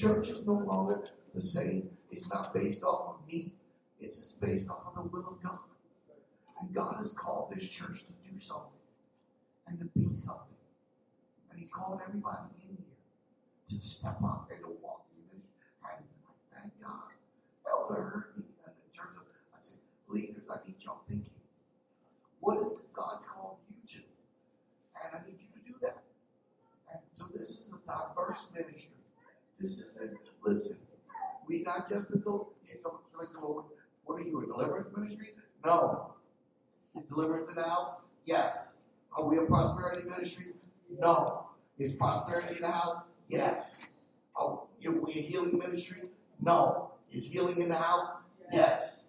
Church is no longer the same. It's not based off of me. It's just based off of the will of God. And God has called this church to do something and to be something. And He called everybody in here to step up and to walk in ministry. And I thank God. Elder heard me in terms of, I said, leaders, I need y'all thinking. What is it God's called you to? And I need you to do that. And so this is a diverse ministry. This isn't, listen, we not just a, somebody said, well, what are you, a deliverance ministry? No. Is deliverance house? Yes. Are we a prosperity ministry? No. Is prosperity in the house? Yes. Are we a healing ministry? No. Is healing in the house? Yes.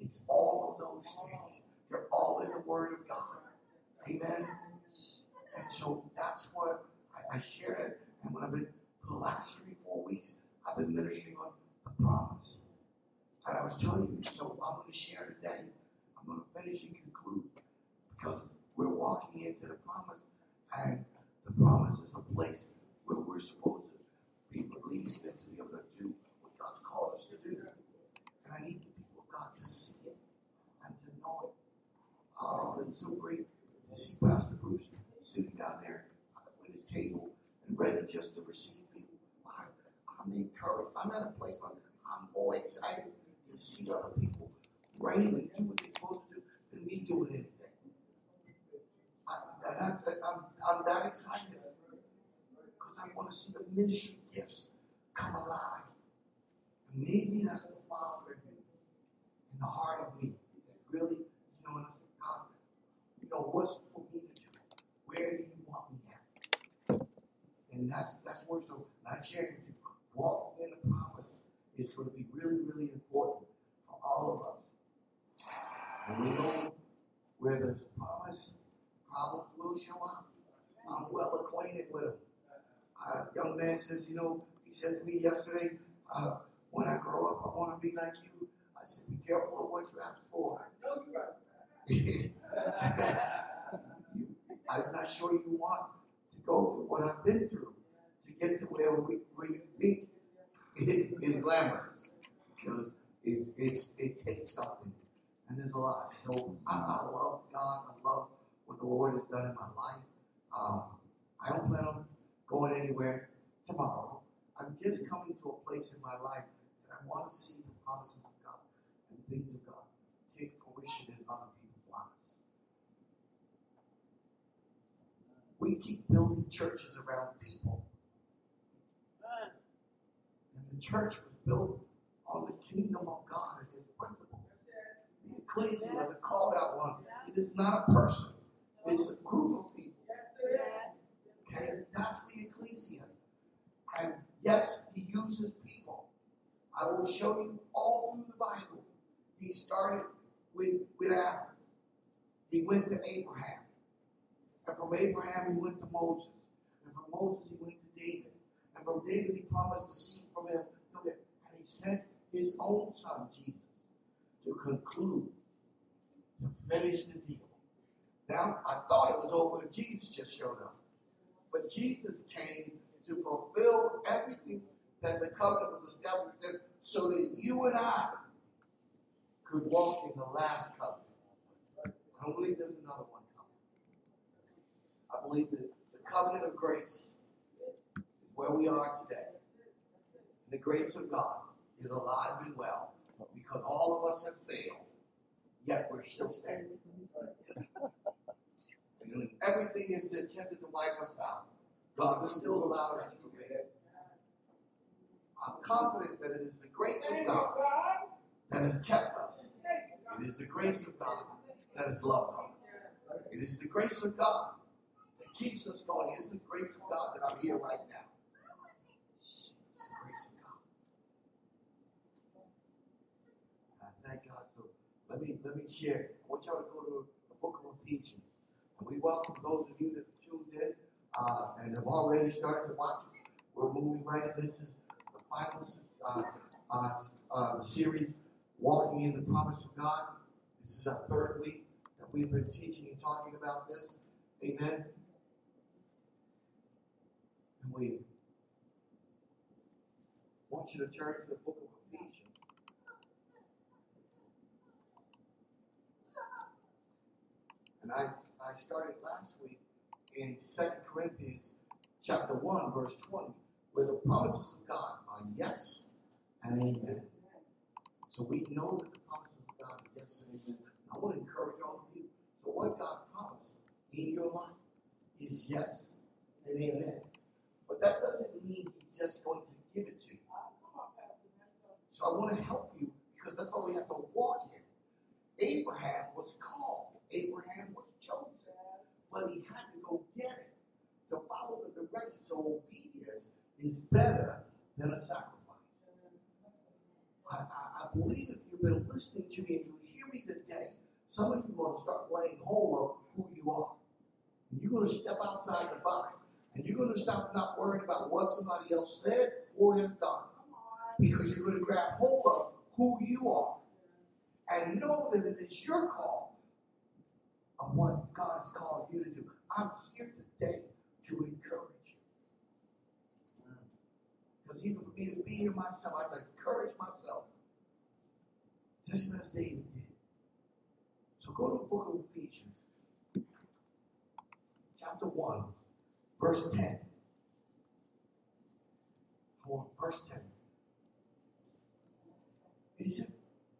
It's all of those things. They're all in the Word of God. Amen. And so that's what I, I shared it. And when I've been the last three, four weeks, I've been ministering on the promise. And I was telling you, so I'm going to share today. I'm going to finish and conclude because we're walking into the promise, and the promise is a place where we're supposed to be released and to be able to do what God's called us to do. And I need the people of God to see it and to know it. Oh, it's so great to see Pastor Bruce sitting down there at his table and ready just to receive I'm encouraged. I'm at a place where I'm more excited to see other people reign and do what they're supposed to do than me doing anything. I, that's, I'm, I'm that excited because I want to see the ministry gifts come alive. And maybe that's the Father in me, in the heart of me, that really, you know, and I God, you know, what's for me to do? Where do you want me at? And that's that's where so I'm sharing to walk in the promise is going to be really, really important for all of us. And we know where there's promise, will show up. I'm well acquainted with him. A young man says, you know, he said to me yesterday, uh, when I grow up, I want to be like you. I said, be careful of what you ask for. I'm not sure you want to go through what I've been through to get to where, we, where you think it is glamorous. Because it's, it's, it takes something. And there's a lot. So I, I love God. I love what the Lord has done in my life. Um, I don't plan on going anywhere tomorrow. I'm just coming to a place in my life that I want to see the promises of God and things of God take fruition in other people's lives. We keep building churches around people. And the church was built on the kingdom of God and his principles. The ecclesia, the called out one, it is not a person, it's a group of people. Okay, that's the ecclesia. And yes, he uses people. I will show you all through the Bible. He started with, with Adam. He went to Abraham. And from Abraham, he went to Moses. And from Moses, he went to David. And from David, he promised to seed from him. And he sent his own son, Jesus, to conclude, to finish the deal. Now, I thought it was over Jesus just showed up. But Jesus came to fulfill everything that the covenant was established in so that you and I could walk in the last covenant. I don't believe there's another one coming. I believe that the covenant of grace is where we are today. And the grace of God is alive and well because all of us have failed, yet we're still standing. Everything is attempted to wipe us out, God will still allow us to prevail. I'm confident that it is the grace of God that has kept us. It is the grace of God that has loved on us. It is the grace of God that keeps us going. It's the grace of God that I'm here right now. It's the grace of God. And I thank God. So let me let me share. I want y'all to go to the book of Ephesians. And we welcome those of you that tuned in uh, and have already started to watch us. We're moving right. This is the final uh, uh, uh, series, Walking in the Promise of God. This is our third week that we've been teaching and talking about this. Amen. And we want you to turn to the book of Ephesians. And I, I started last week in 2 Corinthians chapter 1, verse 20, where the promises of God are yes and amen. So we know that the promises of God are yes and amen. I want to encourage all of you. So what God promised in your life is yes and amen. But that doesn't mean He's just going to give it to you. So I want to help you because that's why we have to walk in. Abraham was called. Abraham was. But he had to go get it to follow the directions. So obedience is better than a sacrifice. I, I, I believe if you've been listening to me and you hear me today, some of you are going to start laying hold of who you are. And you're going to step outside the box. And you're going to stop not worrying about what somebody else said or has done. Because you're going to grab hold of who you are. And know that it is your call of what God has called you to do. I'm here today to encourage you. Because even for me to be here myself, I have to encourage myself. Just as David did. So go to the book of Ephesians, chapter 1, verse 10. I want verse 10. He said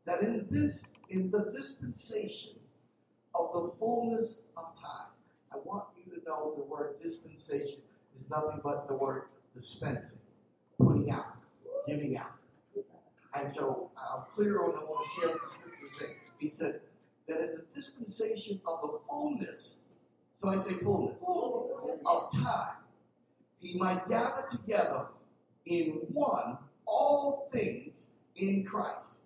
that in this, in the dispensation of the fullness of time, I want you to know the word dispensation is nothing but the word dispensing, putting out, giving out. And so I'm clear on, I want to share the scripture said. He said that in the dispensation of the fullness, somebody say fullness, of time, he might gather together in one all things in Christ.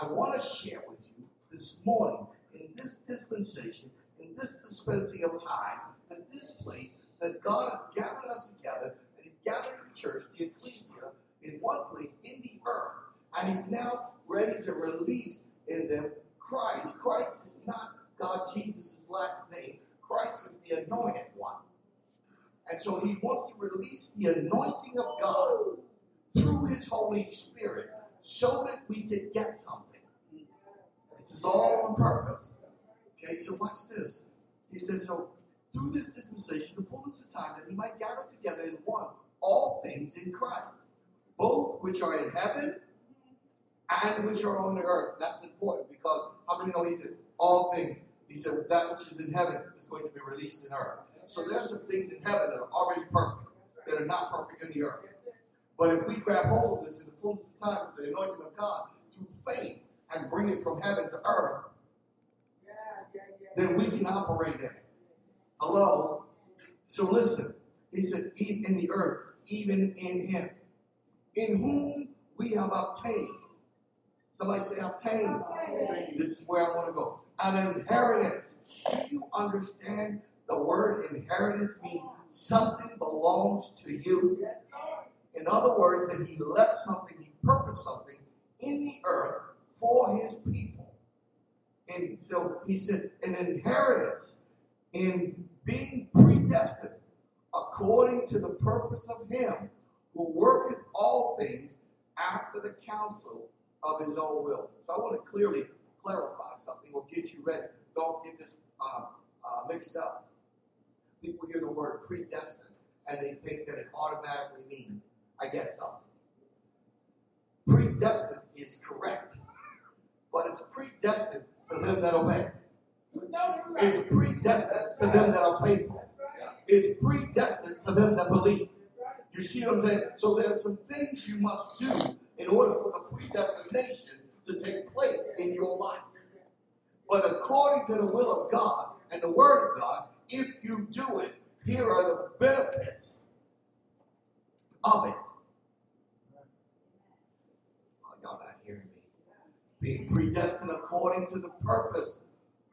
I want to share with you this morning in this dispensation, in this dispensing of time, in this place that God has gathered us together, and He's gathered the church, the ecclesia, in one place in the earth, and He's now ready to release in them Christ. Christ is not God Jesus' last name. Christ is the anointed one. And so he wants to release the anointing of God through his Holy Spirit so that we can get something. This is all on purpose. Okay, so watch this. He says, so through this dispensation, the fullness of time, that he might gather together in one all things in Christ, both which are in heaven and which are on the earth. That's important because how many know he said all things? He said that which is in heaven is going to be released in earth. So there's some things in heaven that are already perfect, that are not perfect in the earth. But if we grab hold of this in the fullness of time the anointing of God through faith and bring it from heaven to earth, then we can operate in it. Hello? So listen, he said, even in the earth, even in him, in whom we have obtained. Somebody say obtained. This is where I want to go. An inheritance. Do you understand the word inheritance means something belongs to you? In other words, that he left something, he purposed something in the earth for his people. And so he said, an inheritance in being predestined according to the purpose of him who worketh all things after the counsel of his own will. So I want to clearly clarify something or get you ready. Don't get this uh, uh, mixed up. People hear the word predestined and they think that it automatically means I get something. Predestined is correct, but it's predestined to them that obey. It's predestined to them that are faithful. It's predestined to them that believe. You see what I'm saying? So there's some things you must do in order for the predestination to take place in your life. But according to the will of God and the Word of God, if you do it, here are the benefits of it. Oh, y'all not hearing me. Being predestined according to the purpose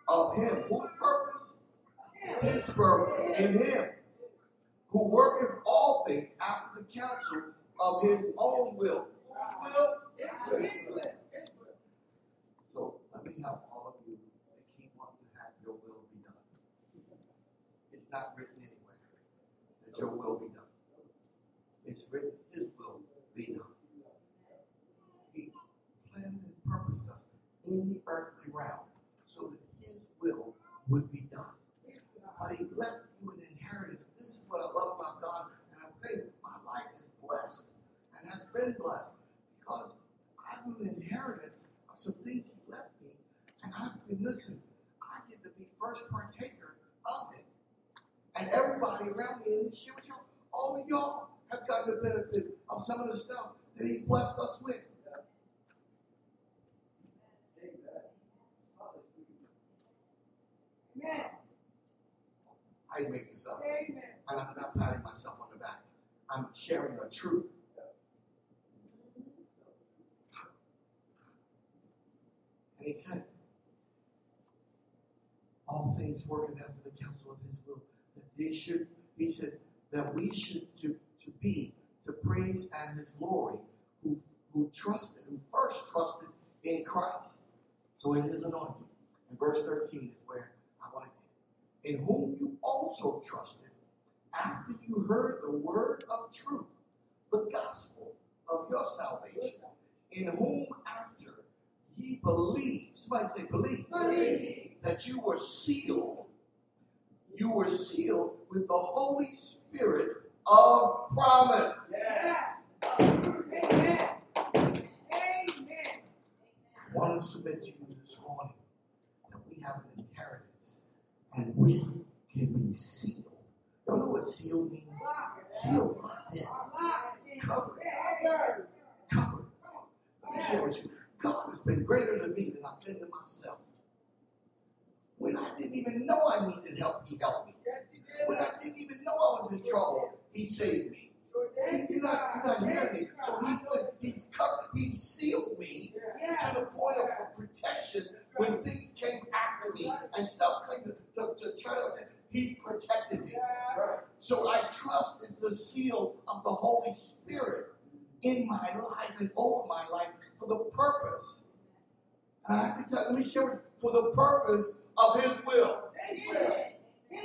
of Him. Whose purpose? His purpose in Him. Who worketh all things after the counsel of His own will. Whose will? So let me help all of you that keep wanting to have your will be done. It's not written anywhere that your will be done. It's written His will be done. in the earthly realm so that his will would be done. But he left you an inheritance. This is what I love about God, and I think my life is blessed and has been blessed because I have an inheritance of some things he left me, and I've been listening. I get to be first partaker of it. And everybody around me in this church, all of y'all have gotten the benefit of some of the stuff that he's blessed us with. Amen. I didn't make this up, Amen. and I'm not patting myself on the back. I'm sharing the truth. And he said, All things working after the counsel of his will. That they should, he said, that we should to, to be to praise and his glory, who who trusted, who first trusted in Christ. So in his anointing. And verse 13 is where I want to end. In whom you also trusted, after you heard the word of truth, the gospel of your salvation, in whom after ye believe, somebody say believe, Believe. that you were sealed. You were sealed with the Holy Spirit of promise. Yeah. Amen. Amen. I want to submit to you this morning that we have an inheritance and we can be sealed. Y'all know what sealed means? Sealed, locked in, covered, Covered. Let me share with you. God has been greater to me than I've been to myself. When I didn't even know I needed help, He helped me. When I didn't even know I was in trouble, He saved me. You're not, you're not hearing me. So he, He's covered, He sealed me to the point of protection when things came after me and stuff came to, to, to try to. He protected me. So I trust it's the seal of the Holy Spirit in my life and over my life for the purpose. And I have to tell, let me share with for the purpose of His will.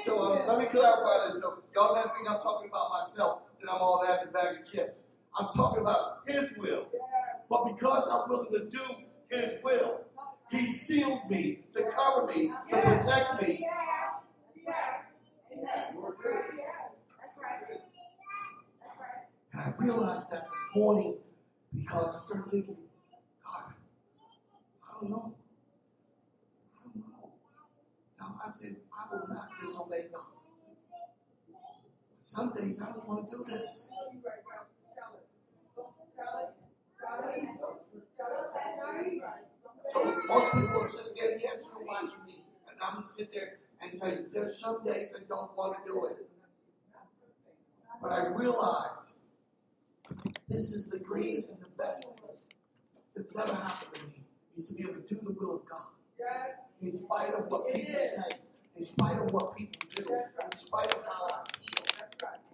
So um, let me clarify this. So y'all don't think I'm talking about myself, that I'm all that in a bag of chips. I'm talking about His will. But because I'm willing to do His will, He sealed me to cover me, to protect me. And I realized that this morning because I started thinking, God, I don't know. I don't know. Now I'm saying I will not disobey God. Some days I don't want to do this. Most people sit there, yes, you're watching me. And I'm going to sit there and tell you, there's some days I don't want to do it. But I realize this is the greatest and the best that's ever happened to me is to be able to do the will of God. In spite of what people say, in spite of what people do, in spite of how I feel.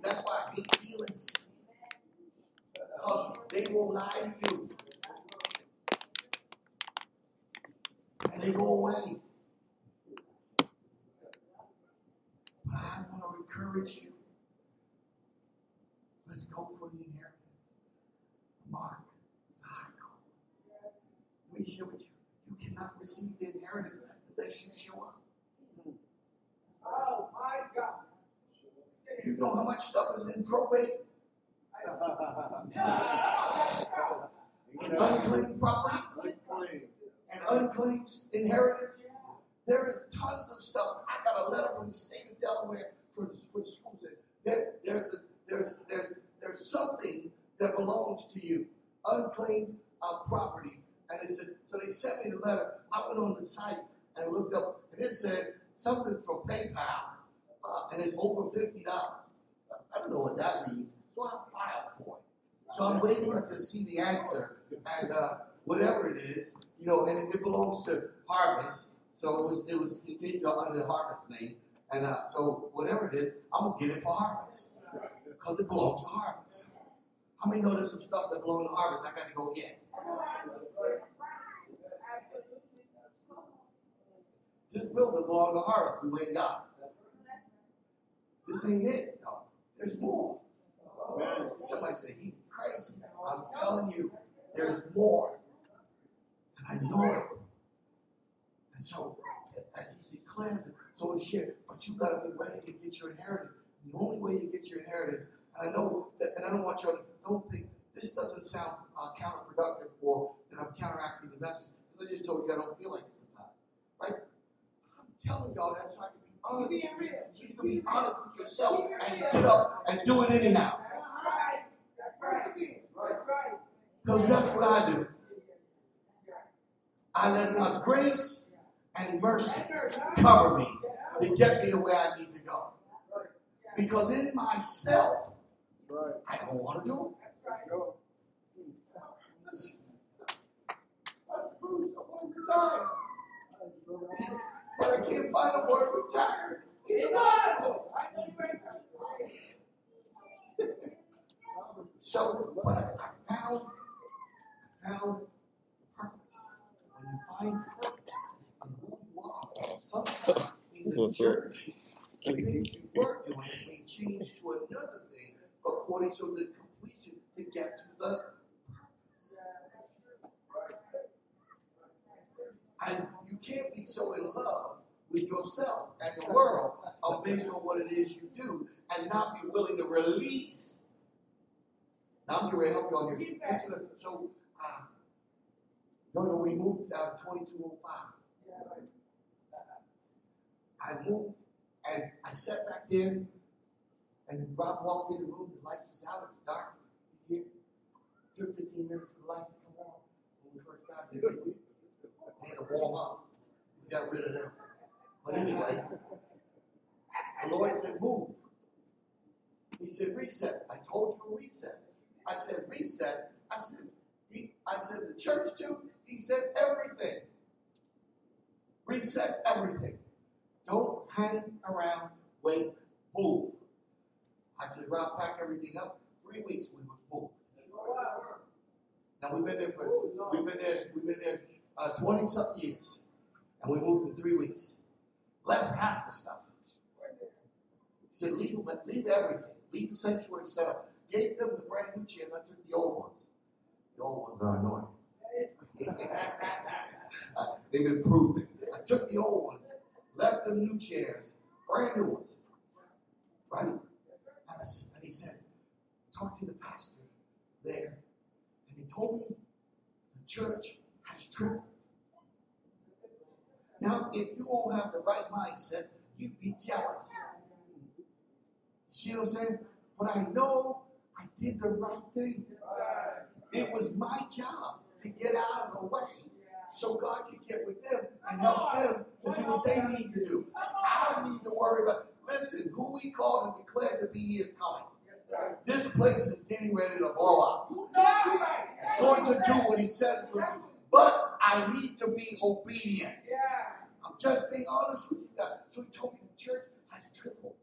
That's why I hate feelings. Because they will lie to you. And they go away. But I want to encourage you. Let's go for the inheritance. Mark, the high call. Let me share with you. You cannot receive the inheritance unless you show up. Oh my God. You know how much stuff is in probate and unclaimed property and unclaimed inheritance? There is tons of stuff. I got a letter from the state of Delaware for the, for the schools. There, there's, a, there's, there's, there's something that belongs to you, unclaimed uh, property. And they said, so they sent me the letter. I went on the site and looked up, and it said something from PayPal, uh, and it's over fifty dollars. I don't know what that means, so I filed for it. So I'm waiting to see the answer, and uh, whatever it is, you know, and it, it belongs to Harvest, so it was it was continued under the Harvest name, and uh, so whatever it is, I'm gonna get it for Harvest because it belongs to Harvest. How many know there's some stuff that belongs to Harvest I got to go get? This building belongs to Harvest. We and got. This ain't it. No, there's more. Somebody said he's crazy. I'm telling you, there's more. I know it. And so, as he declares it, so it's shared. But you got to be ready to get your inheritance. The only way you get your inheritance, and I know that, and I don't want y'all to don't think this doesn't sound uh, counterproductive or that I'm counteracting the message because I just told you I don't feel like it sometimes, right? I'm telling y'all that so I can be honest, with you, so you can be honest with yourself and get up and do it anyhow. Because that's what I do. I let God's grace and mercy cover me to get me to where I need to go. Because in myself, I don't want to do it. That's, that's Bruce. I want to retire. But I can't find the word retired in the Bible. so, but I, I found, I found sometimes in the things you were doing to another thing according to the completion to get to And you can't be so in love with yourself and the world uh, based on what it is you do and not be willing to release. Now I'm going to help y'all here. So, uh, no, no, we moved uh, out of 2205. I moved and I sat back there and Rob walked in the room, the lights was out, it was dark here. Took 15 minutes for the lights to come on when we first got here. They had to warm up. We got rid of them. But anyway, the Lord said, move. He said, reset. I told you reset. I said, reset. I said, he, I said, the church too. He said, everything. Reset everything. Don't hang around. Wait. Move. I said, Rob, pack everything up. Three weeks we would move. Now we've been there for we've been there we've been there uh, twenty something years, and we moved in three weeks. Left half the stuff. He said, leave leave everything, leave the sanctuary set up. Gave them the brand new chairs. I took the old ones. The old ones are annoying. They've improved it. I took the old ones, left them new chairs, brand new ones. Right? And, he said, talk to the pastor there. And he told me the church has tripled. Now, if you won't have the right mindset, you'd be jealous. See what I'm saying? But I know I did the right thing. It was my job to get out of the way so God can get with them and help them to do what they need to do. I don't need to worry about, listen, who we called and declared to be is coming. This place is getting ready to blow up. It's going to do what he said it's going to do. But I need to be obedient. I'm just being honest with you guys. So he told me the church has tripled.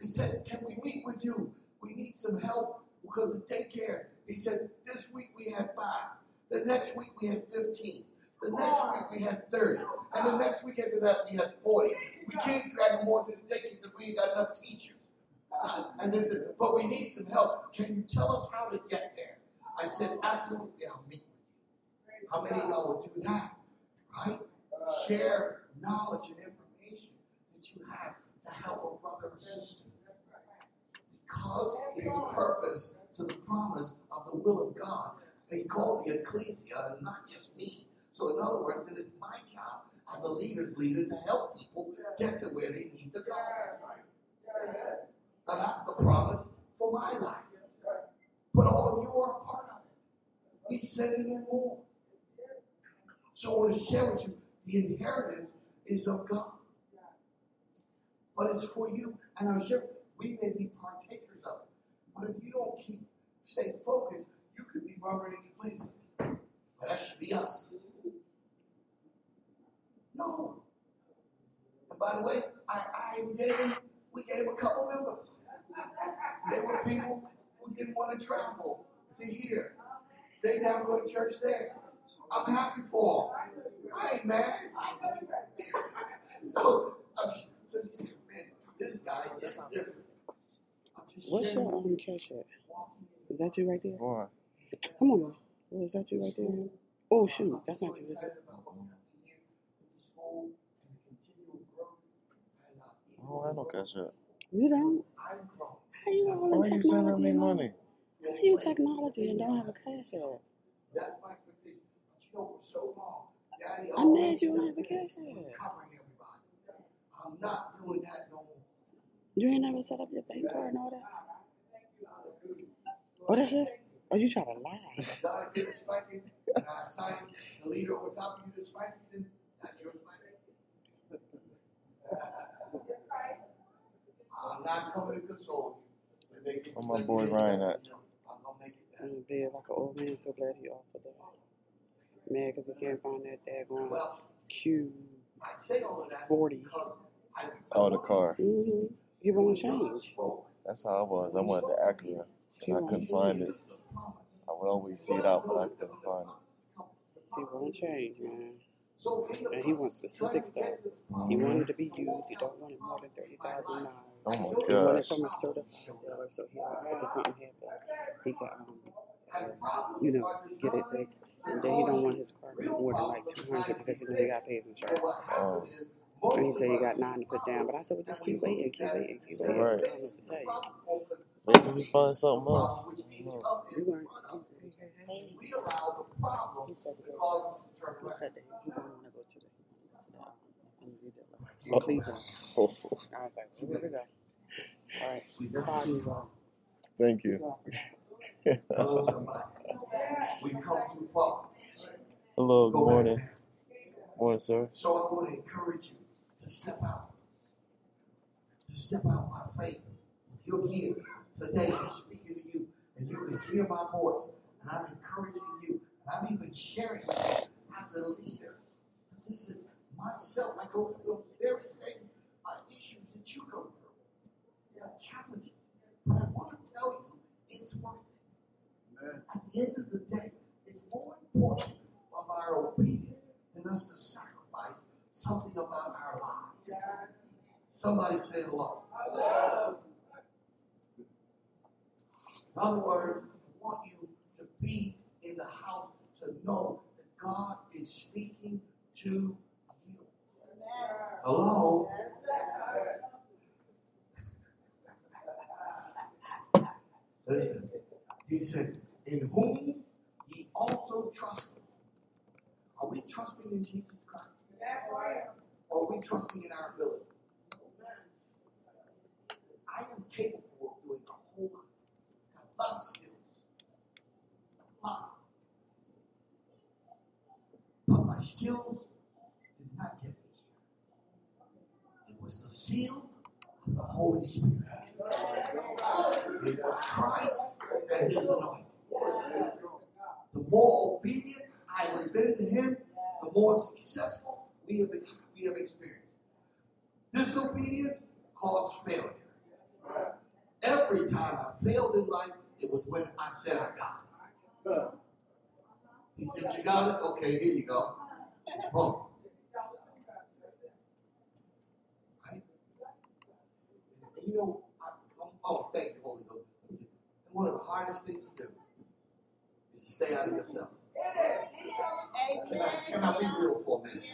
He said, Can we meet with you? We need some help because of daycare. He said, This week we had five. The next week we had 15. The next week we had 30. And the next week after that we had 40. We can't grab more to the daycare because we ain't got enough teachers. Uh, and they said, But we need some help. Can you tell us how to get there? I said, Absolutely, I'll meet with you. How many of y'all would do that? Right? Share knowledge and information that you have to help a brother or sister. Because it's purpose to the promise of the will of God. They called the ecclesia, and not just me. So, in other words, then it is my job as a leader's leader to help people get to where they need to go. Now, that's the promise for my life. But all of you are a part of it. He's sending in more. So, I want to share with you the inheritance is of God. But it's for you. And I'm sure we may be partakers of it. But if you don't keep, stay focused, could be murmuring and complaining. But that should be us. No. And by the way, I, I gave him, we gave a couple members. They were people who didn't want to travel to here. They now go to church there. I'm happy for them. I ain't mad. so, I'm, so you say, man, this guy is different. What's your with um you, cash app? Is that you right there? Boy, Come on, bro. Oh, is that you right there? Oh shoot, that's not you. Is excited it? about what's happening here with the school and the continual growth. And, uh, I don't have no cash up. You don't? I'm growing. How you all Why in you sending technology me and all? money? Your How you technology and don't have a cash app? That's my expectation. But you know, for so long, Daddy I'm mad you don't have a cash he app. I'm not doing that no more. You ain't never set up your bank card and all that? Oh, that's it? Oh, you try to lie. God did a spanking, and I assigned the leader over top of you to spank you, then that's your spanking. I'm not coming to console you. When they get Where my boy Ryan that, at? you know, I'm gonna make it I'm better. in bed like an old man, so glad he off today. Mad because he can't find that daggone Well, Q40. I say all of that Forty. I, I Oh, the want car. this to Mm-hmm. He won't easy. When God change. That's how I was. I wanted the Acura, He and I couldn't find it. it's a promise. I would always see it out, but I couldn't find it. promises come, the He won't change, man. So in the And he wants specific stuff. the He wanted to be used. He don't want it more than thirty thousand miles. Oh my know He wanted from a certified dealer, so he if something happened, he could um, you know, get it fixed. And then he don't want his car more than like two hundred because be you know he got pay insurance. Oh, And he said he got nine to put down, but I said, well, just keep waiting, keep waiting, keep waiting. right. I don't know what to tell you. Problem or Maybe confronting he find something else. which I means don't know. come You in weren't. front of He, us. hey, hey, We allow the problem he said that. cause us to turn He said that he don't want to go to the. To the Henry Diller. Here Oh, Cleveland. oh, I was like, here we go. All right, five thank You you. Hello. We come too far. Hello, good morning. now. Morning, sir. So I want to encourage you to step out. To step out by faith. If you're here today, I'm speaking to you, and you can hear my voice, and I'm encouraging you, and I'm even sharing with you as a leader. that This is myself. I go through those very same uh, issues that you go through. There are challenges. But I want to tell you, it's worth it. At the end of the day, it's more important of our obedience than us to sacrifice something about our lives. Somebody say hello. In other words, I want you to be in the house to know that God is speaking to you. Hello? Listen, he said, In whom he also trusted. Are we trusting in Jesus Christ? Or are we trusting in our ability? I am capable of doing a whole lot. Got a skills. A. But my skills did not get me here. It was the seal of the Holy Spirit. It was Christ and his anointing. The more obedient I have been to him, the more successful we have, we have experienced. Disobedience caused failure. Every time I failed in life, it was when I said I got it. He said, You got it? Okay, here you go. Boom. Right? And you know, I, I'm, oh, thank you, Holy Ghost. And one of the hardest things to do is to stay out of yourself. Can I, can I be real for a minute?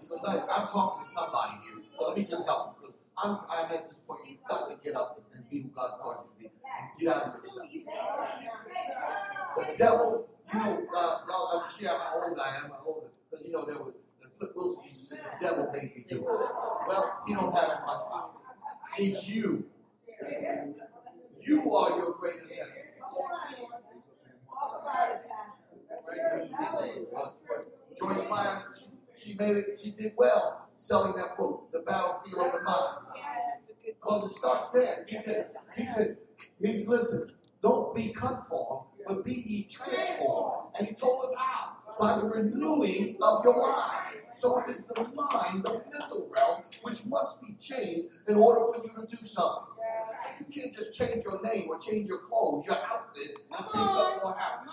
Because I, I'm talking to somebody here, so let me just help. Because I'm, I'm at this point, you've got to get up be who God's called you to be and get out of yourself. The devil, you know, uh, y'all, I'm sure how old I am. I'm older. Because, you know, there was, the Flip Wilson used to say, the devil made me do it. Well, he don't have that much power. It's you. You are your greatest enemy. Joyce Meyer, she, she made it, she did well selling that book, The Battlefield of the Mind. Because it starts there. He said, he said, he's listen, don't be conformed, but be ye transformed. And he told us how. By the renewing of your mind. So it is the mind, the mental realm, which must be changed in order for you to do something. So you can't just change your name or change your clothes, your outfit, and things are going to happen.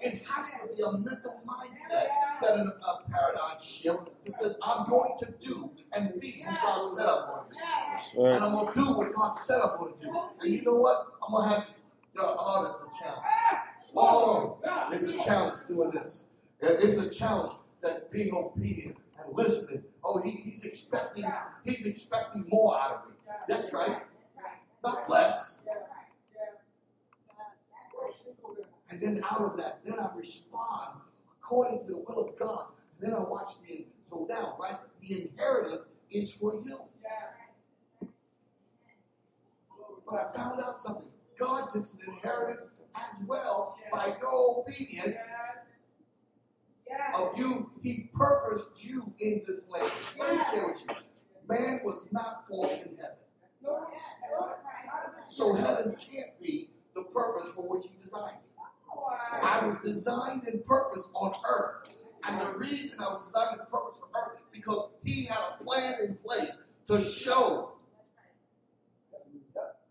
It has to be a mental mindset that in a paradigm shift that says, I'm going to do and be who God said I'm going to be. And I'm going to do what God said I'm going to do. And you know what? I'm going to have to, oh, that's a challenge. Oh, it's a challenge doing this. It's a challenge that being obedient and listening. Oh, he, he's expecting, he's expecting more out of me. That's right. Not less. And then out of that, then I respond according to the will of God. And then I watch the so now, right? The inheritance is for you. But I found out something. God gets an inheritance as well by your obedience of you. He purposed you in this land. Let me share with you. Man was not formed in heaven. So heaven can't be the purpose for which he designed me. I was designed and purpose on earth. And the reason I was designed and purpose for earth because he had a plan in place to show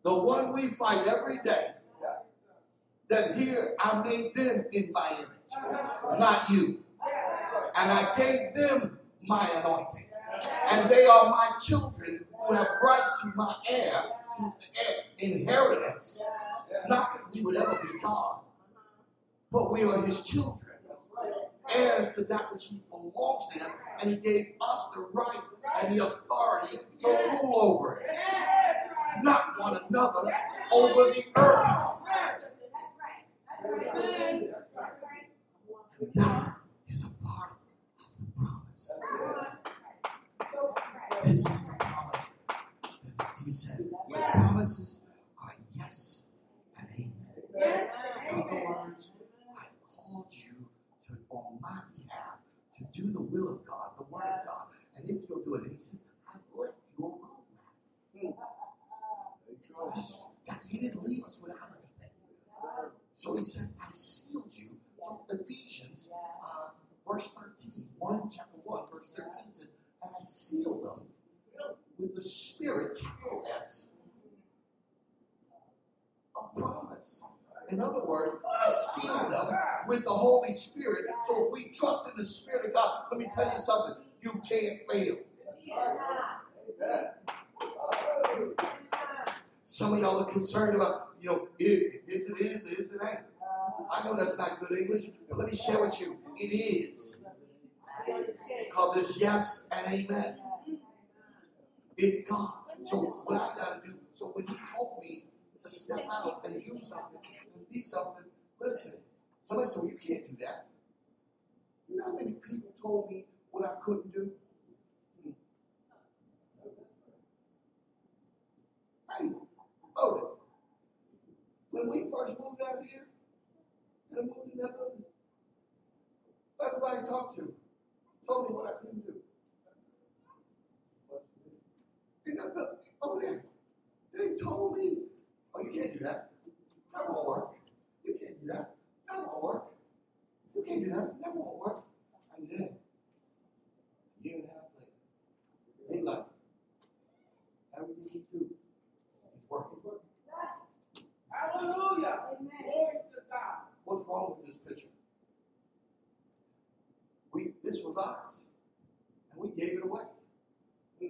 the one we fight every day that here I made them in my image, not you. And I gave them my anointing. And they are my children who have rights to my heir, to inheritance. Not that we would ever be God, but we are his children, heirs to that which he belongs to him, and he gave us the right and the authority to rule over it, not one another, over the earth. That is a part of the promise. This is the promise that he said. My promises are yes and amen. In other words, I've called you to, on my behalf, to do the will of God, the word of God. If you'll do it, and he said, I've left you a roadmap. Guys, he didn't leave us without anything. So he said, I sealed you. So Ephesians, uh, verse 13, 1, chapter 1, verse 13 said, and I sealed them with the Spirit, capital S, of promise. In other words, I sealed them with the Holy Spirit. So if we trust in the Spirit of God, let me tell you something, you can't fail. Some of y'all are concerned about, you know, it, this it is, this it ain't. I know that's not good English, but let me share with you. It is. Because it's yes and amen. It's God. So what I gotta do, so when he told me to step out and do something and do something, listen, somebody said, well, you can't do that. You know how many people told me what I couldn't do? Hey, hold it. When we first moved out here, and I moved in that building, everybody I talked to told me what I couldn't do. In that building, over there, they told me, oh, you can't do that. That won't work. You can't do that. That won't work. You can't do that. That won't work. And then, a year and a half later, they like, everything he do is working. Hallelujah. Glory to God. What's wrong with this picture? We this was ours, and we gave it away.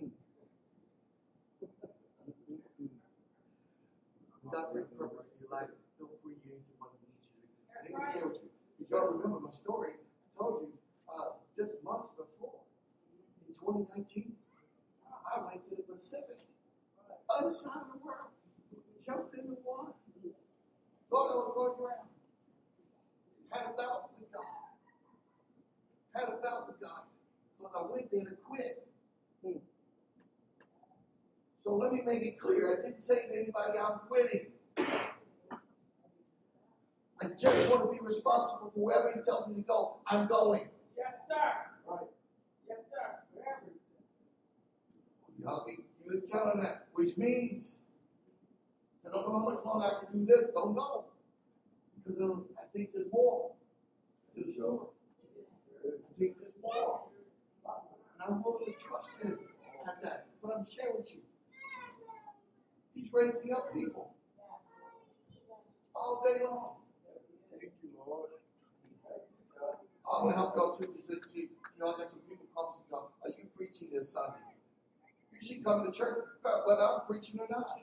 God's got a purpose in your life. He'll free into what He needs you to do. And let me share with you. Did y'all remember my story? I told you uh, just months before, in 2019, I went to the Pacific, the other side of the world, jumped in the water, thought I was going to drown had a bout with God. Had a bout with God. Because I went there to quit. Hmm. So let me make it clear. I didn't say to anybody I'm quitting. I just want to be responsible for wherever he tells me to go. I'm going. Yes, sir. Right. Yes, sir. Wherever. Y'all can, you can count on that. Which means, I don't know how much longer I can do this. Don't know. Because I think there's more to the. I think there's more. And I'm willing to trust him at that. But I'm sharing with you. He's raising up people all day long. Thank you, Lord. I'm gonna help y'all too. You know, I got some people come to. Are you preaching this Sunday? You should come to church whether I'm preaching or not.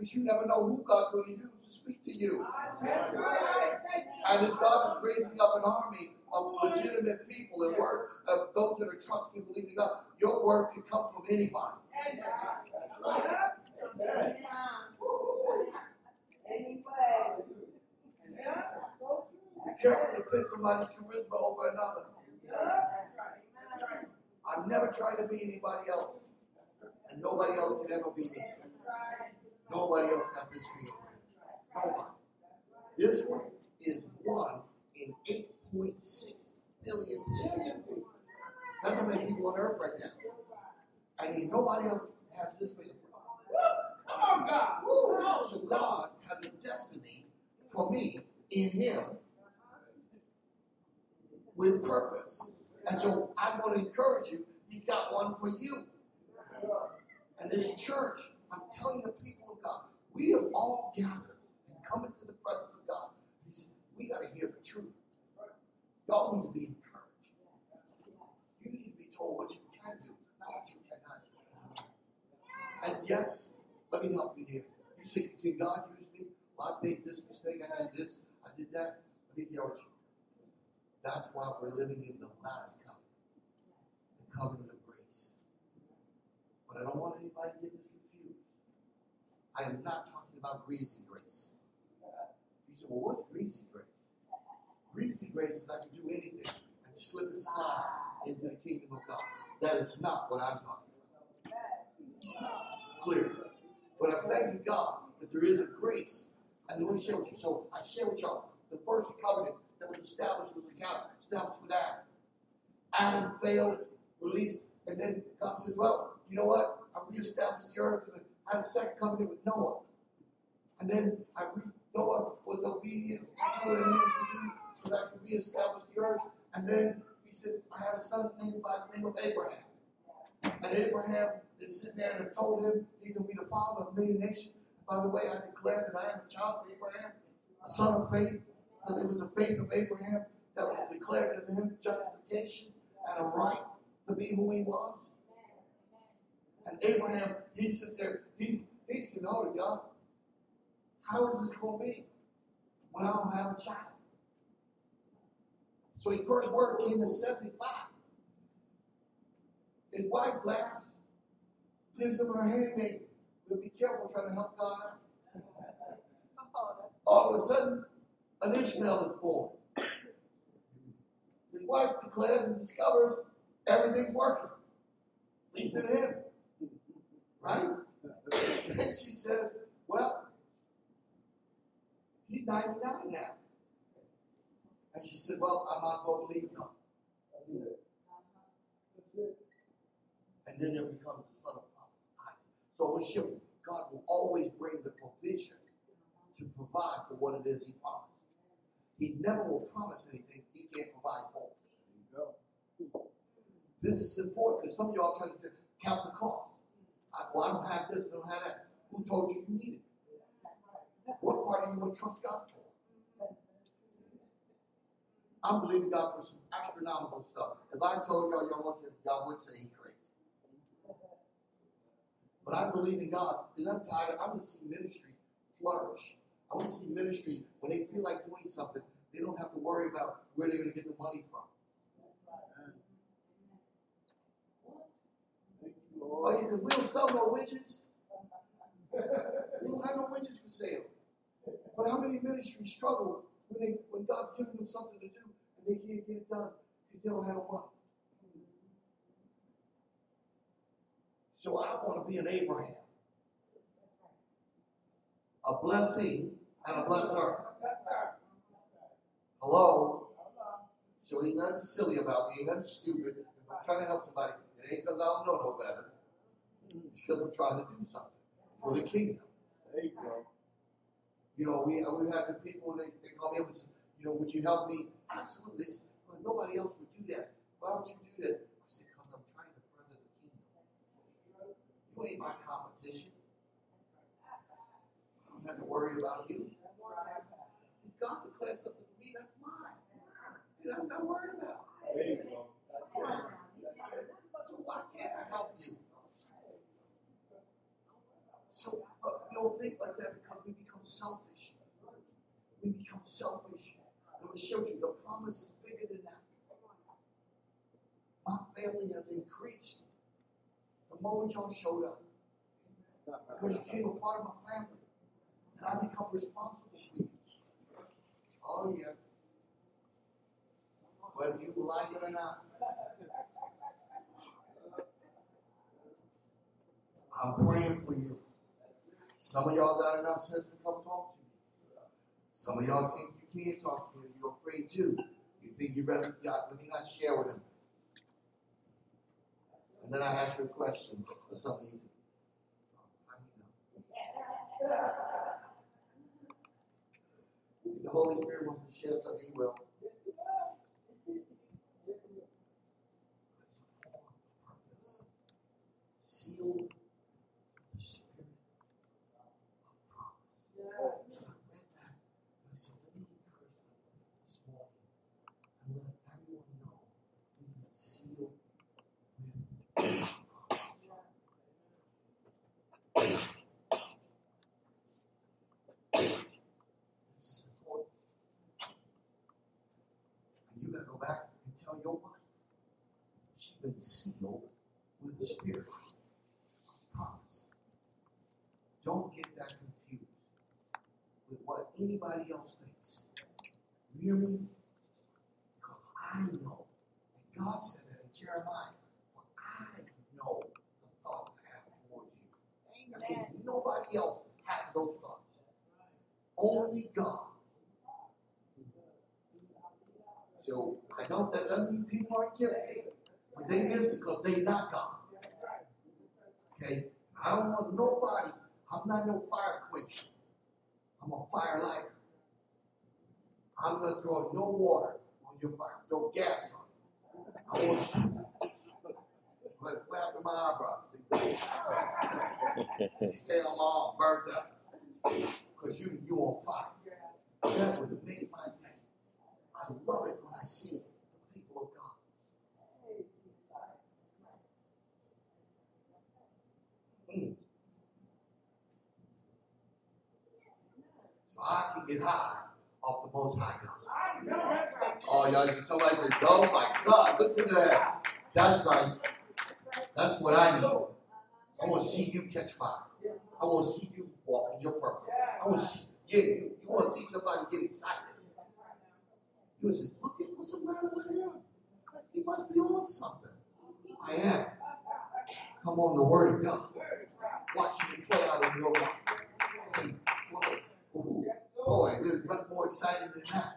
Because you never know who God's going to use to speak to you. And if God is raising up an army of legitimate people and work of those that are trusting and believing God, your word can come from anybody. Anyway, careful to pick somebody's charisma over another. I've never tried to be anybody else. And nobody else can ever be me. Nobody else got this feeling. Nobody. This one is one in 8.6 billion people. That's how many people on earth right now. I mean, nobody else has this feeling. Come on, God. So God has a destiny for me in Him with purpose. And so I want to encourage you, He's got one for you. And this church, I'm telling the people of God, we have all gathered and come into the presence of God. He said, we got to hear the truth. Y'all need to be encouraged. You need to be told what you can do, not what you cannot do. And yes, let me help you here. You say, can God use me? Well, I made this mistake, I did this, I did that. Let me hear what you. That's why we're living in the last covenant, the covenant of grace. But I don't want anybody to get this confused. I am not talking about greasy grace. You say, well, what's greasy grace? Greasy grace is I can do anything and slip and slide into the kingdom of God. That is not what I'm talking about. Clear. But I'm thanking God that there is a grace. And let me share with you. So I share with y'all the first covenant that was established was established with Adam. Adam failed, released, and then God says, Well, you know what? I reestablished the earth and I had a second covenant with Noah. And then I re- Noah was obedient to what I needed to do so that I could reestablish the earth. And then he said, I had a son named by the name of Abraham. And Abraham is sitting there and I told him he's going to be the father of many nations. By the way, I declare that I am a child of Abraham, a son of faith, because it was the faith of Abraham that was declared to him justification and a right to be who he was. And Abraham, he sits there, he's he said, Oh God, how is this going to be when I don't have a child? So his first word came at 75. His wife laughs, gives him her handmaid. But be careful trying to help God out. All of a sudden, an Ishmael is born. His wife declares and discovers everything's working, at least in him. Right? Then she says, Well, he's 99 now. And she said, Well, I might as well believe God. And then there becomes the son of promise. So in ship, God will always bring the provision to provide for what it is he promised. He never will promise anything he can't provide for. This is important because some of y'all trying to say, count the cost. I, well, I don't have this, I don't have that. Who told you you need it? What part are you going to trust God for? I'm believing God for some astronomical stuff. If I told y'all y'all to, y'all would say he crazy. But I believe in God because I'm tired. I want to see ministry flourish. I want to see ministry when they feel like doing something, they don't have to worry about where they're going to get the money from. Oh, yeah, because we don't sell no widgets. We don't have no widgets for sale. But how many ministries struggle when they when God's giving them something to do and they can't get it done because they don't have no money? So I want to be an Abraham. A blessing and a blesser. Hello? So ain't nothing silly about me, ain't nothing stupid. If I'm trying to help somebody, it ain't because I don't know no better. It's because I'm trying to do something for the kingdom. There you go. You know, we we've had some people they, they call me up and say, you know, would you help me? Absolutely. Well, nobody else would do that. Why would you do that? I said, because I'm trying to further the kingdom. You ain't my competition. I don't have to worry about you. If God declares something to me, that's mine. And I'm not worried about. There you go. So why can't I help you? So uh, we don't think like that because we become selfish. We become selfish. And it shows you the promise is bigger than that. My family has increased the moment y'all showed up. Because you became a part of my family. And I become responsible for you. Oh yeah. Whether you like it or not. I'm praying for you. Some of y'all got enough sense to come talk to me. Some of y'all think you can't talk to me. You're afraid too. You think you rather got let me not share with him. And then I ask you a question for something. If the Holy Spirit wants to share something, He will. Sealed with the Spirit of promise. And I read that. and I said, let me encourage them this morning and let everyone know we've been sealed with promise. This is important. And you gotta go back and tell your wife. She's been sealed with the Spirit of promise. Don't get that confused with what anybody else thinks. You hear me? Because I know, and God said that in Jeremiah, for I know the thoughts I have towards you. That means nobody else has those thoughts. Only God. I know oh, that doesn't mean people aren't gifted, but they miss it because they not God. Okay? I don't want nobody. I'm not no fire quencher. I'm a fire lighter. I'm not throwing no water on your fire. no gas on it. I want you. What, what happened to my eyebrows? They I'm all burnt up. Because you you on fire. That would make my love it when I see the people of God. Mm. So I can get high off the most high God. Oh, y'all, somebody says, oh my God, listen to that. That's right. That's what I need. I want to see you catch fire. I want to see you walk in your purpose. I want to see, yeah, you, you want to see somebody get excited. You would say, look at what's the matter with him. He must be on something. I am. I'm on the Word of God. Watching it play out in your life. Boy, there's nothing more exciting than that.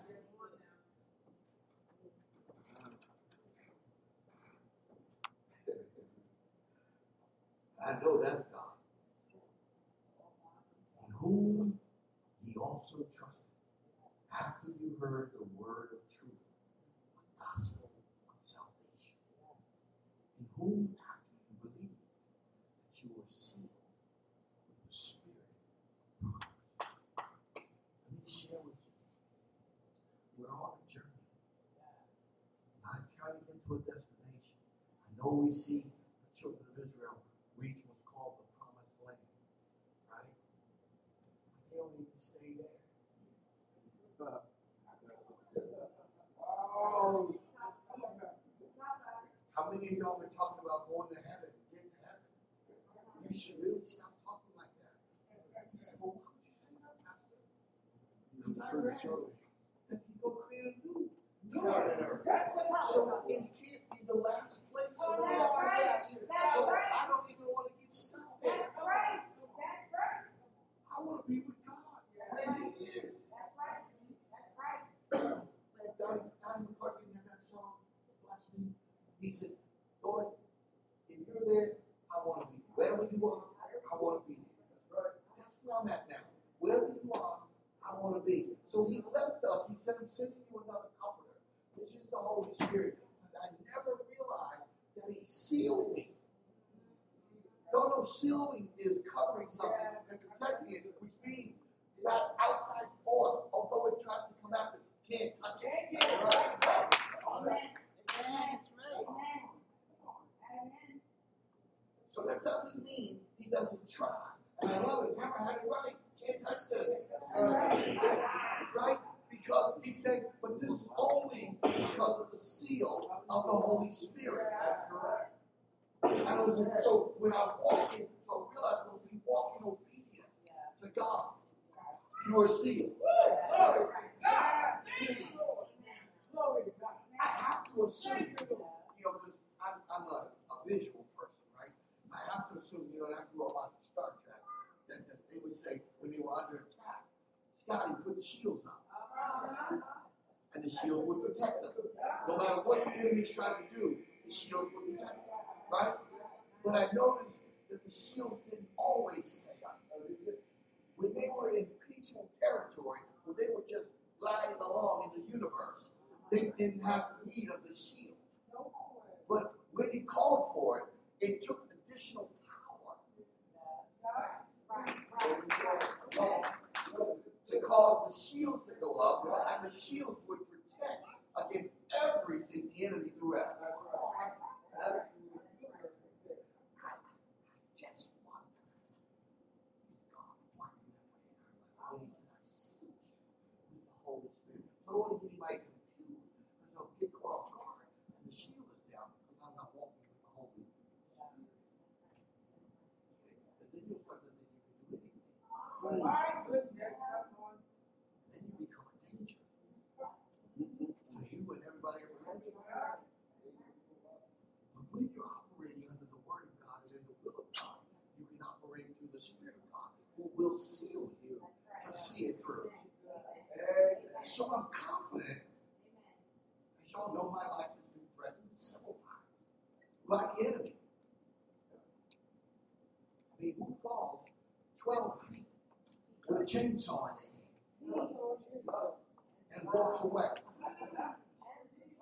I know that's God. In whom ye also trusted, after you heard the word of truth, the gospel of salvation. In whom, after you believed, that you were sealed with the Spirit of promise. Let me share with you. We're on a journey. Not trying to get to a destination. I know we see the children of Israel reach what's called the promised land, right? But they don't need to stay there. Of y'all been talking about going to heaven getting to heaven? You should really stop talking like that. You say, well, why would you say that, Pastor? Because I read that he go create a new heaven and earth. So it can't be the last place or the last place. So I don't even want to get stuck there. I want to be with God where He is. That's right. Man, Donnie, Donnie McClurkin had that song blessed me. He said, Lord, if you're there, I want to be. Wherever you are, I want to be there. That's where I'm at now. Wherever you are, I want to be. So he left us. He said, I'm sending you another comforter, which is the Holy Spirit. But I never realized that he sealed me. Don't know sealing is covering something and protecting it, which means that outside force, although it tries to come after, can't touch it. So that doesn't mean he doesn't try. And I love it. Hammer had it right. Can't touch this. Right? Because he said, but this is only because of the seal of the Holy Spirit. And I was, so when I'm walking, so I realize when we walk in obedience to God, you are sealed. I have to assume, you know, because I'm, I'm a, a visual person, right? I have to assume, you know, and I grew up watching Star Trek, that, that they would say when they were under attack, Scotty, put the shields on. And the shield would protect them. No matter what the enemy's trying to do, the shield would protect them, right? But I noticed that the shields didn't always stay up. When they were in peaceful territory, when they were just gliding along in the universe, they didn't have the need of the shield. But when he called for it, it took additional power to cause the shields to go up, and the shields would protect against everything the enemy threw at them. Just one. Is God working that way in our life? When he said, I sealed you with the Holy Spirit. So I don't want to get anybody confused because they'll get caught off guard and the shield is down because I'm not walking with the Holy Spirit. Okay? Because then you'll start to think you can do anything. My goodness, come on. Then you become a danger to you and everybody around you. But when you're operating under the Word of God and in the will of God, you can operate through the Spirit of God who will seal you to see it through. So I'm confident, y'all know, my life has been threatened several times by the enemy. I mean, who falls 12 feet with a chainsaw in hand and walks away?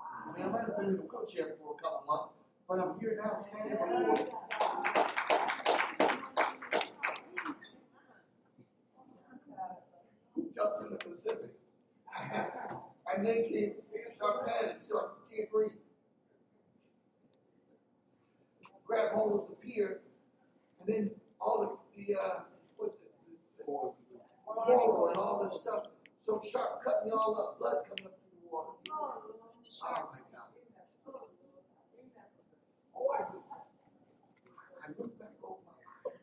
I mean, I might have been in a wheelchair for a couple months, but I'm here now standing before you. Jumped in the Pacific. And then kids start panicking, start to can't breathe. Grab hold of the pier, and then all the, the uh, what's it, the, the coral and all this stuff, so sharp, cutting all up, blood coming up through the water. Oh my God. I look back over my life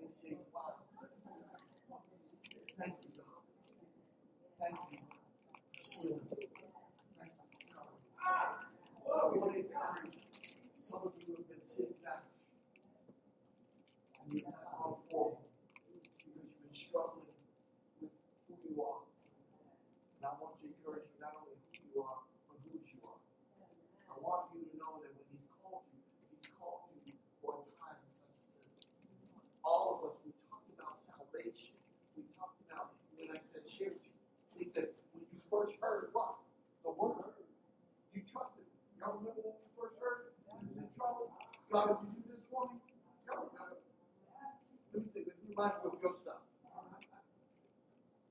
and say, wow. Thank you, God. Thank you for sealing me. Thank you for covering me. I want to encourage some of you who have been sitting back and you've not gone forward because you've been struggling with who you are. And I want to encourage you not only who you are, but whose you are. I want you to know that when He's called you, He's called you for a time such as this. All of us, we talked about salvation. We talked about when I said share with you. He said, when you first heard what? The word. You trusted. Y'all remember when you first heard? You was in trouble. God, if you do this for me, y'all remember. Let me think, let me remind you of your stuff.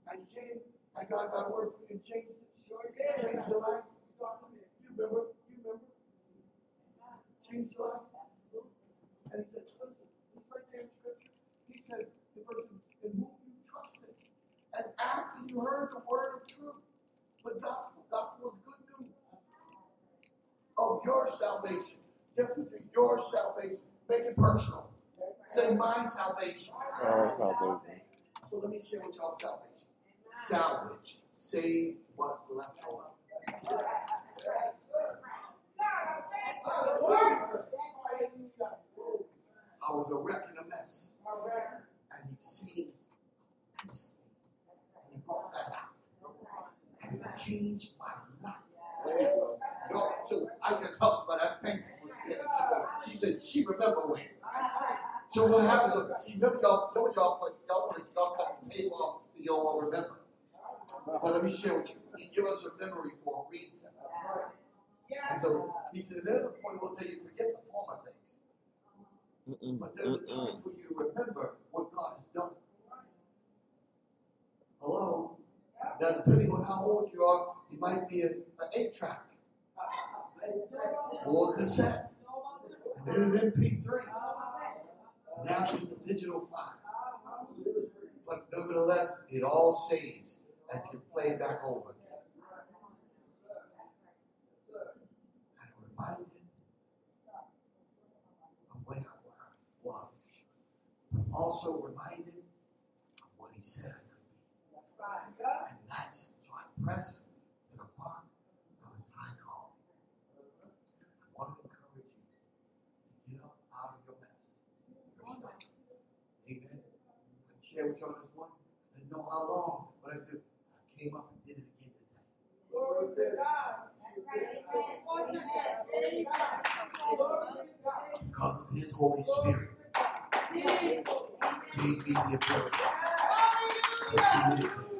And you came, and God got a word for you and changed it. Sure did. Changed your life. You remember? You remember? Changed your life. And he said, listen, it's right there in scripture. He said, the person in whom you trusted. And after you heard the word of truth, the gospel, gospel is good news of your salvation. Guess what? Your salvation. Make it personal. Say my salvation. Our salvation. So let me share with y'all salvation. Salvage. Save what's left over. I was a wreck and a mess. And he saved. And he brought that out. And it changed my life. You know, so I can talk but I Thank you for standing support. She said she remember when. So what happens? is, See, none of y'all, some of y'all, put, y'all want to y'all cut the tape off, and y'all won't remember. But let me share with you. He give us a memory for a reason. And so he said, there's a point we'll tell you forget the former things. Mm-mm. But there's a time for you to remember what God has done. Hello? Now, depending on how old you are, it might be an eight track or a cassette, and then an MP3. Now it's a digital file. But nevertheless, it all saves and can play back over again. And reminded of I was. Also reminded of what he said. And that's so I press to the mark of his high call. I want to encourage you to get up out of your mess, your stuff. Amen. I share with y'all this morning. I didn't know how long, but I just I came up and did it again today. Glory to God. Because of his Holy Spirit gave me the ability to do it.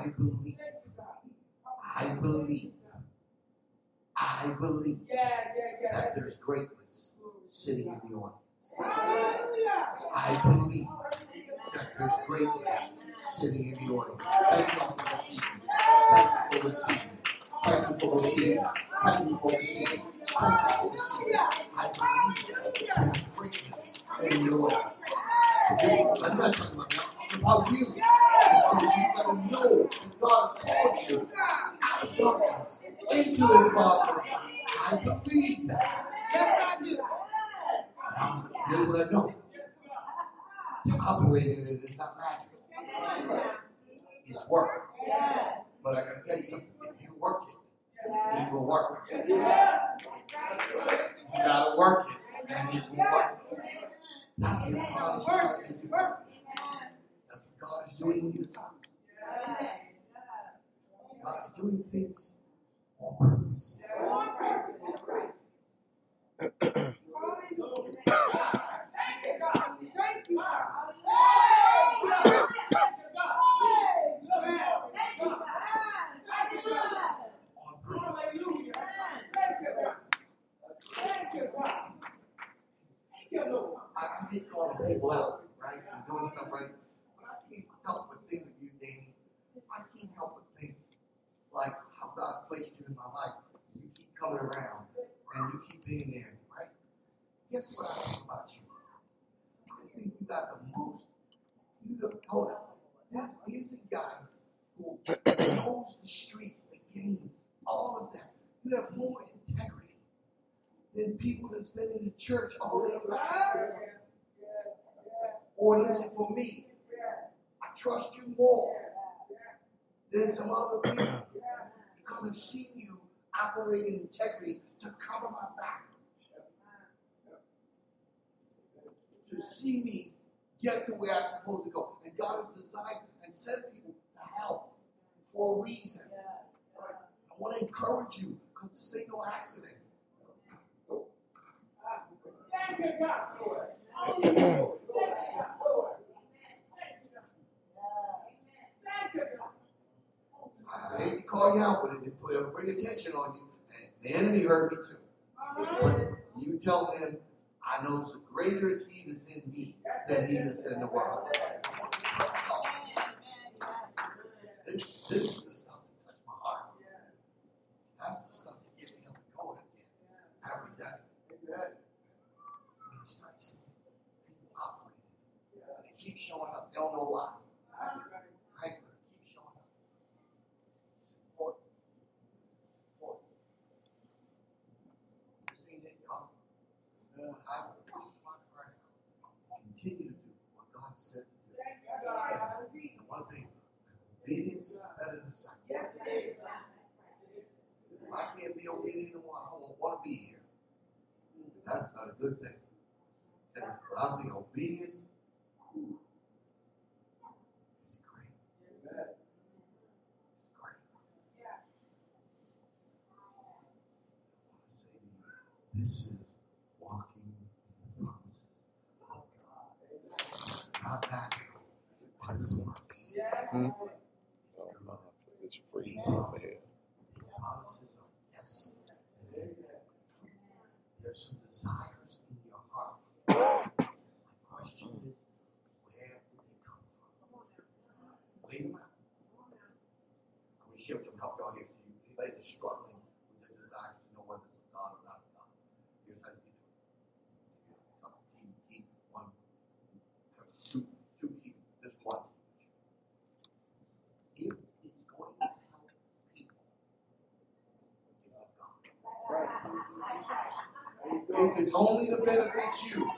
I believe, I believe, I believe that there's greatness sitting in the audience. I believe that there's greatness sitting in the audience. Thank you for receiving. Thank you for receiving. Thank you for receiving. Thank you for receiving. Thank you for receiving. I believe there's greatness in the audience. I'm not talking about that. I'm talking about. So you gotta know that God has called you out of darkness into his marvelous. I believe that. Yes, I do. Now, here's what I know. To operate in it is not magic. It's work. But I gotta tell you something. If you work it, it will work. You gotta work it, and it will work. That's what God is trying to do. That's what God is doing in this house. God is doing things on purpose. On purpose. I, I hate calling people out, right? And doing stuff right. But I can't help but think of you, Danny. I can't help but think like how God placed you in my life. You keep coming around and you keep being there, right? Guess what I think about you? I think you got the most. You the hold up. This here's a guy who knows the streets, the game, all of that. You have more integrity than people that's been in the church all their life. Or listen for me. I trust you more than some other people because I've seen you operate in integrity to cover my back. To see me get to where I'm supposed to go. And God has designed and sent people to help for a reason. I want to encourage you because this ain't no accident. Thank God. Thank God. I hate to call you out, but it it will bring attention on you. The enemy hurt me too. But you tell him, I know the greater is he that's in me than he that's in the world. This, this is the stuff that touched my heart. That's the stuff that gets me up and going again every day. When I start seeing people operating, and they keep showing up, they don't know why. Right? But they keep showing up. It's important. It's important. This ain't it, y'all. When I will close my heart out, continue to do what God said to do. And one thing, obedience is better than sacrifice. If I can't be obedient I don't want to be here. And That's not a good thing. And I'm thinking obedience is great. It's great. I want to say to you, this is walking in the promises of God. Not magical, but it works. Oh, no, this is freezing over here. His promises are yes and amen. There's some desires in your heart. My question is, where did they come from? Wait a minute. I'm going to share with you, help y'all here. So you, anybody that's struggling with their desires to know whether it's of God or not of God, here's how you do it. Couple Keep, keep one, two, two, keep this one. If it's going to help people, it's of God. If it's only to benefit you,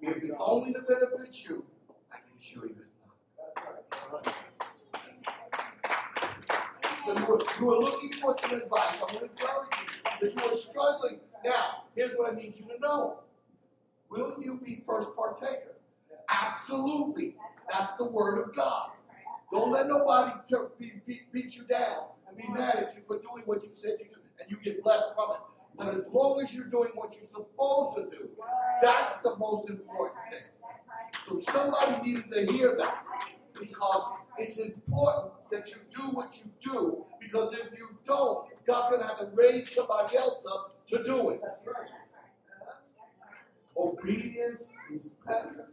if it's only to benefit you, I can assure you it's not. So you are, you were looking for some advice. I want to encourage you that you are struggling. Now, here's what I need you to know. Will you be first partaker? Absolutely. That's the word of God. Don't let nobody t- beat, beat, beat you down and be mad at you for doing what you said you do, and you get blessed from it. But as long as you're doing what you're supposed to do, that's the most important thing. So somebody needed to hear that because it's important that you do what you do because if you don't, God's going to have to raise somebody else up to do it. Obedience is better.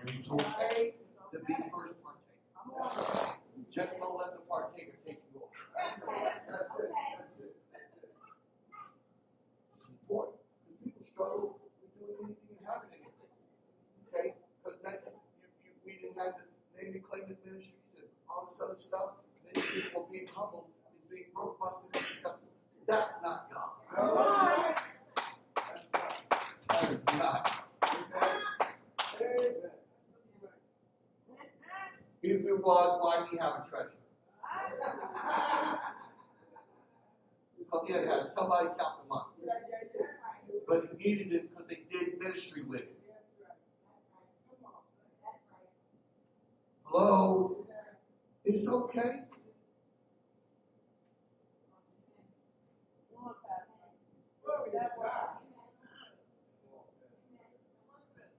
And it's okay to be first partaker. Just don't let the partaker take you over. That's it. That's it. It's important with doing anything and having anything. Okay? Because we didn't have the name and claim it ministries and all this other stuff. And Then people being humble is being broke, busted, and disgusted. That's not God. That is not. Amen. If it was, why do you have a treasure? Because he had have somebody count the money. But he needed it because they did ministry with it. Hello? It's okay.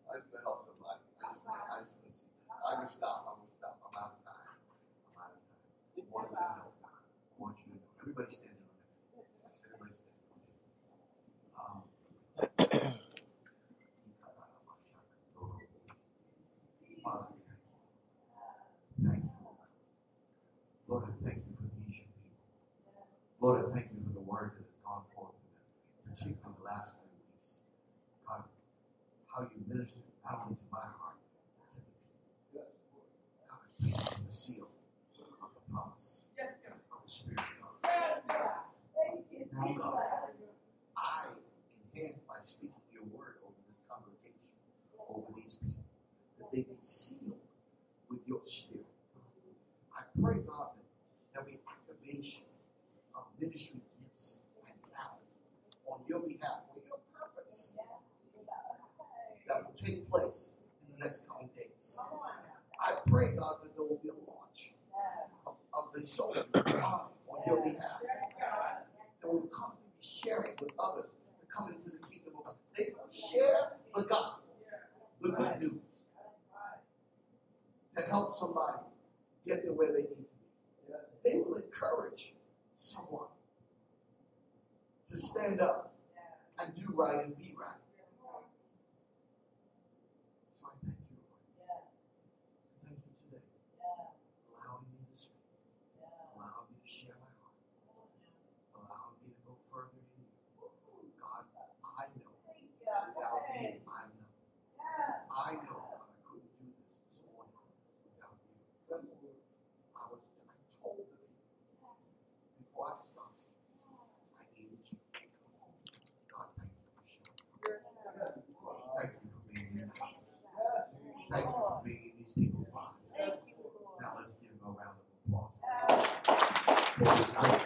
I just want to. I'm stop. I'm stop. I'm out of time. I'm out of time. I want you to know. I want you to know. Everybody standing on their feet. Everybody standing on their feet. Um, Father, Lord, I thank you for these young people. Lord, I thank you for the word that has gone forth in them, particularly the last three weeks. God, how you ministered not only to my heart, but to the people. God, I thank you for the seal of the promise of the Spirit of God. Now, God, I enhance by speaking your word over this congregation, over these people, that they be sealed with your spirit. Pray, God, that there'll be activation of ministry gifts and talents on your behalf, for your purpose, that will take place in the next coming days. I pray, God, that there will be a launch of, of the soldiers on your behalf that will constantly be sharing with others to come into the kingdom of God. They will share the gospel, the good news, to help somebody get to where they need to be. They will encourage someone to stand up and do right and be right. Thank you.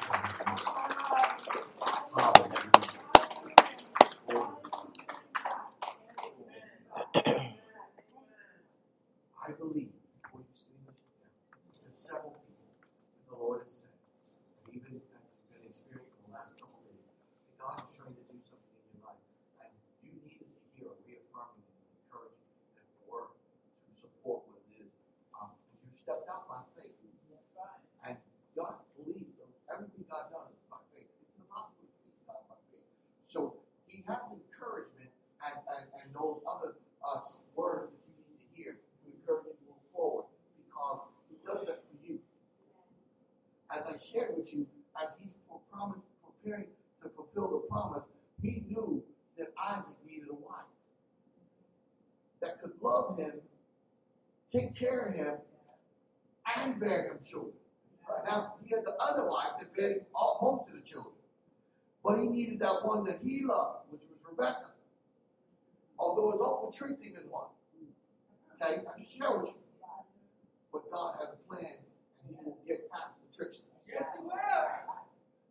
Has encouragement and, and, and those other uh, words that you need to hear to encourage you to move forward because He does that for you. As I shared with you, as He's for promise, preparing to fulfill the promise, He knew that Isaac needed a wife that could love him, take care of him, and bear him children. Now, he had the other wife that him all, most of the children. But he needed that one that he loved, which was Rebecca. Although his uncle tricked him in one. Okay, I just share with you. But God has a plan, and he will get past the trickster. Yes.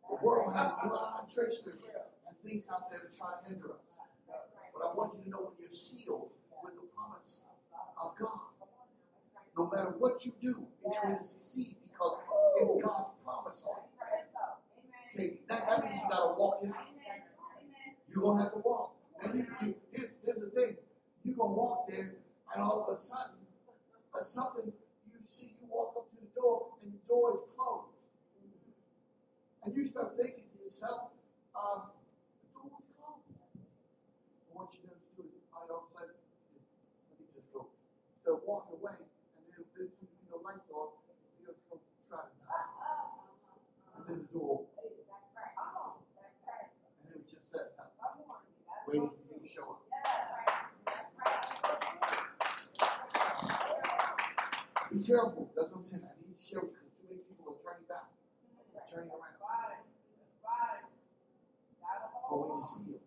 The world has a lot of tricksters and things out there to try to hinder us. But I want you to know when you're sealed with the promise of God. No matter what you do, it's going to succeed because it's God's promise on it. Okay, that, that means you gotta walk it out. You're gonna have to walk. And you, you, here's, here's the thing. You're gonna walk there, and all of a sudden, uh, something you see, you walk up to the door, and the door is closed. And you start thinking to yourself, um, the door was closed. And what you gonna do is, all of a sudden, let me just go. So walking away, and then then some you know lights off, you just go try to knock. And then the door, and it was just set up, waiting for you to show up. Be careful. That's what I'm saying. I need to show you because too many people are turning back, turning around. But when you see it,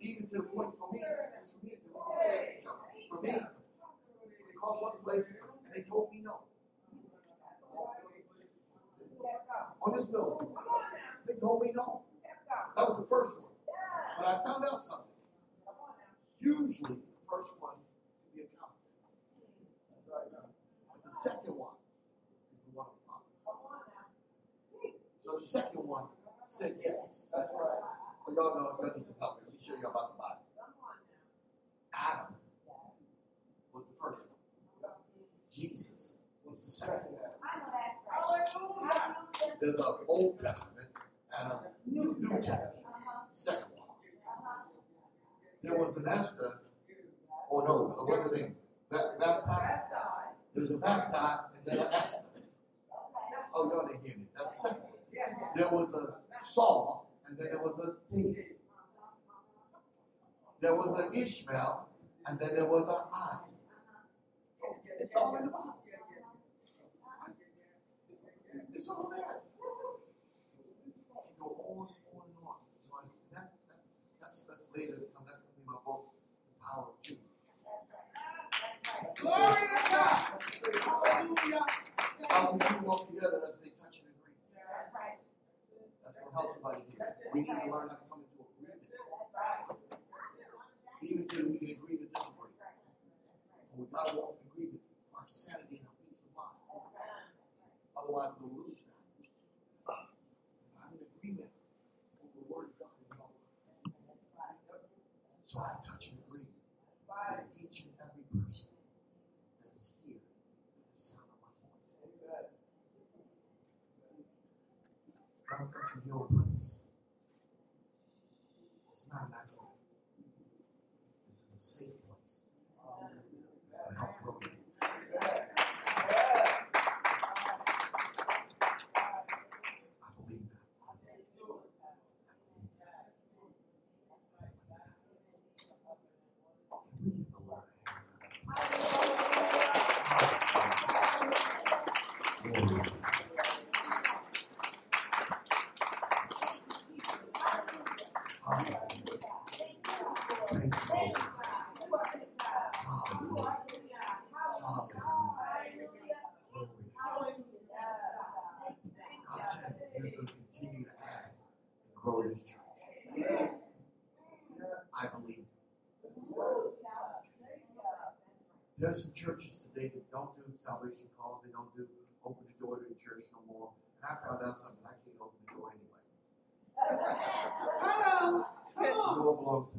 even to the point for me, just for me, for me, they called one place and they told me no. On this building, they told me no. That was the first one. But I found out something. Usually, the first one can be accomplished. But the second one is the one of promise. So the second one said yes. But y'all know God needs some help. Let me show you about the Bible. Adam was the first one. Jesus was the second one. There's an Old Testament and a New Testament. Second one. There was an Esther, or no, there wasn't a Va- Vashti. There was a Vashti and then an Esther. Oh, y'all didn't hear me. That's the second one. There was a Saul and then there was a David. There was an Ishmael and then there was an Isaac. It's all in the Bible. It's all there. You go on, on, and on. So I, that's, that's, that's, that's later to come. That's going to be my book, The Power of Two. Glory to God. Hallelujah. How can two walk together unless they touch and agree? That's going to help somebody here. We need to learn how to come into agreement. Even till we can agree to disagree. And we got to walk in agreement our sanity and our peace of mind. Otherwise, that. I'm in agreement with the word of God. So I touch and agree with each and every person that is here at the sound of my voice. God's got you here on purpose. It's not an accident. This is a safe place. It's going to help grow you. I believe that. Can we give the Lord a hand? Glory. Hallelujah. Thank you, Lord. Hallelujah. Hallelujah. Glory. God said He was going to continue to add and grow His church. I believe. There are some churches today that don't do salvation calls. They don't do open the door to the church no more. And I found out something. I can't open the door anyway. Hello. The Come door belongs to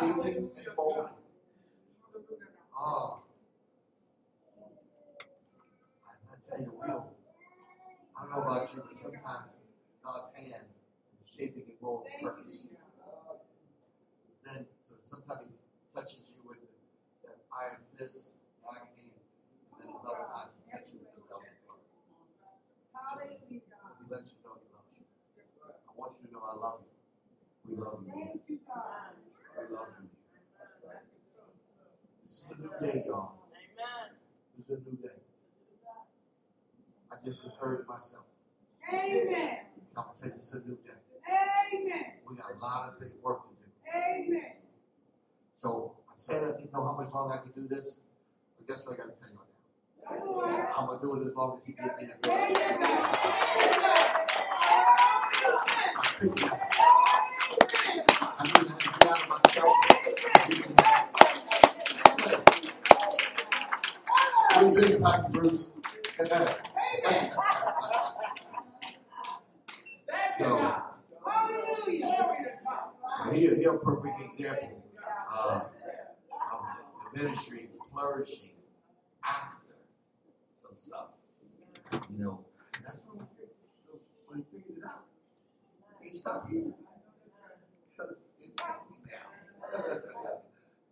Shaping and molding. Ah. I, I tell you, real. I don't know about you, but sometimes God's hand is shaping and molding purpose. Then, so sometimes He touches you with the, that iron fist, the iron hand, and then other times He touches you with the velvet. Hallelujah, Because He lets you know He loves you. I want you to know I love you. We love you. Thank you, God. We love you. This is a new day, y'all. This is a new day. I just encourage myself. Amen. I'm gonna take this a new day. Amen. We got a lot of things work to do. Amen. So I said I didn't know how much longer I could do this, but guess what I gotta tell you now? Right. I'm gonna do it as long as he gives me the grace. I it. I need to get out of myself. What do you think, Pastor Bruce? So- God. Hallelujah. Glory. He, he a perfect example uh, of the ministry flourishing after some stuff. You know, that's what we figured. So when he figured it out, he stopped here because it's now.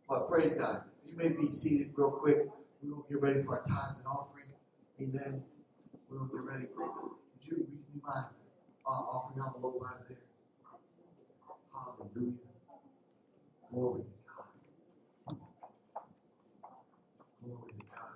but praise God. May be seated real quick. Going to get ready for our tithes and offering. Amen. Going to get ready. Would you read me my uh, offering envelope out of there? Hallelujah. Glory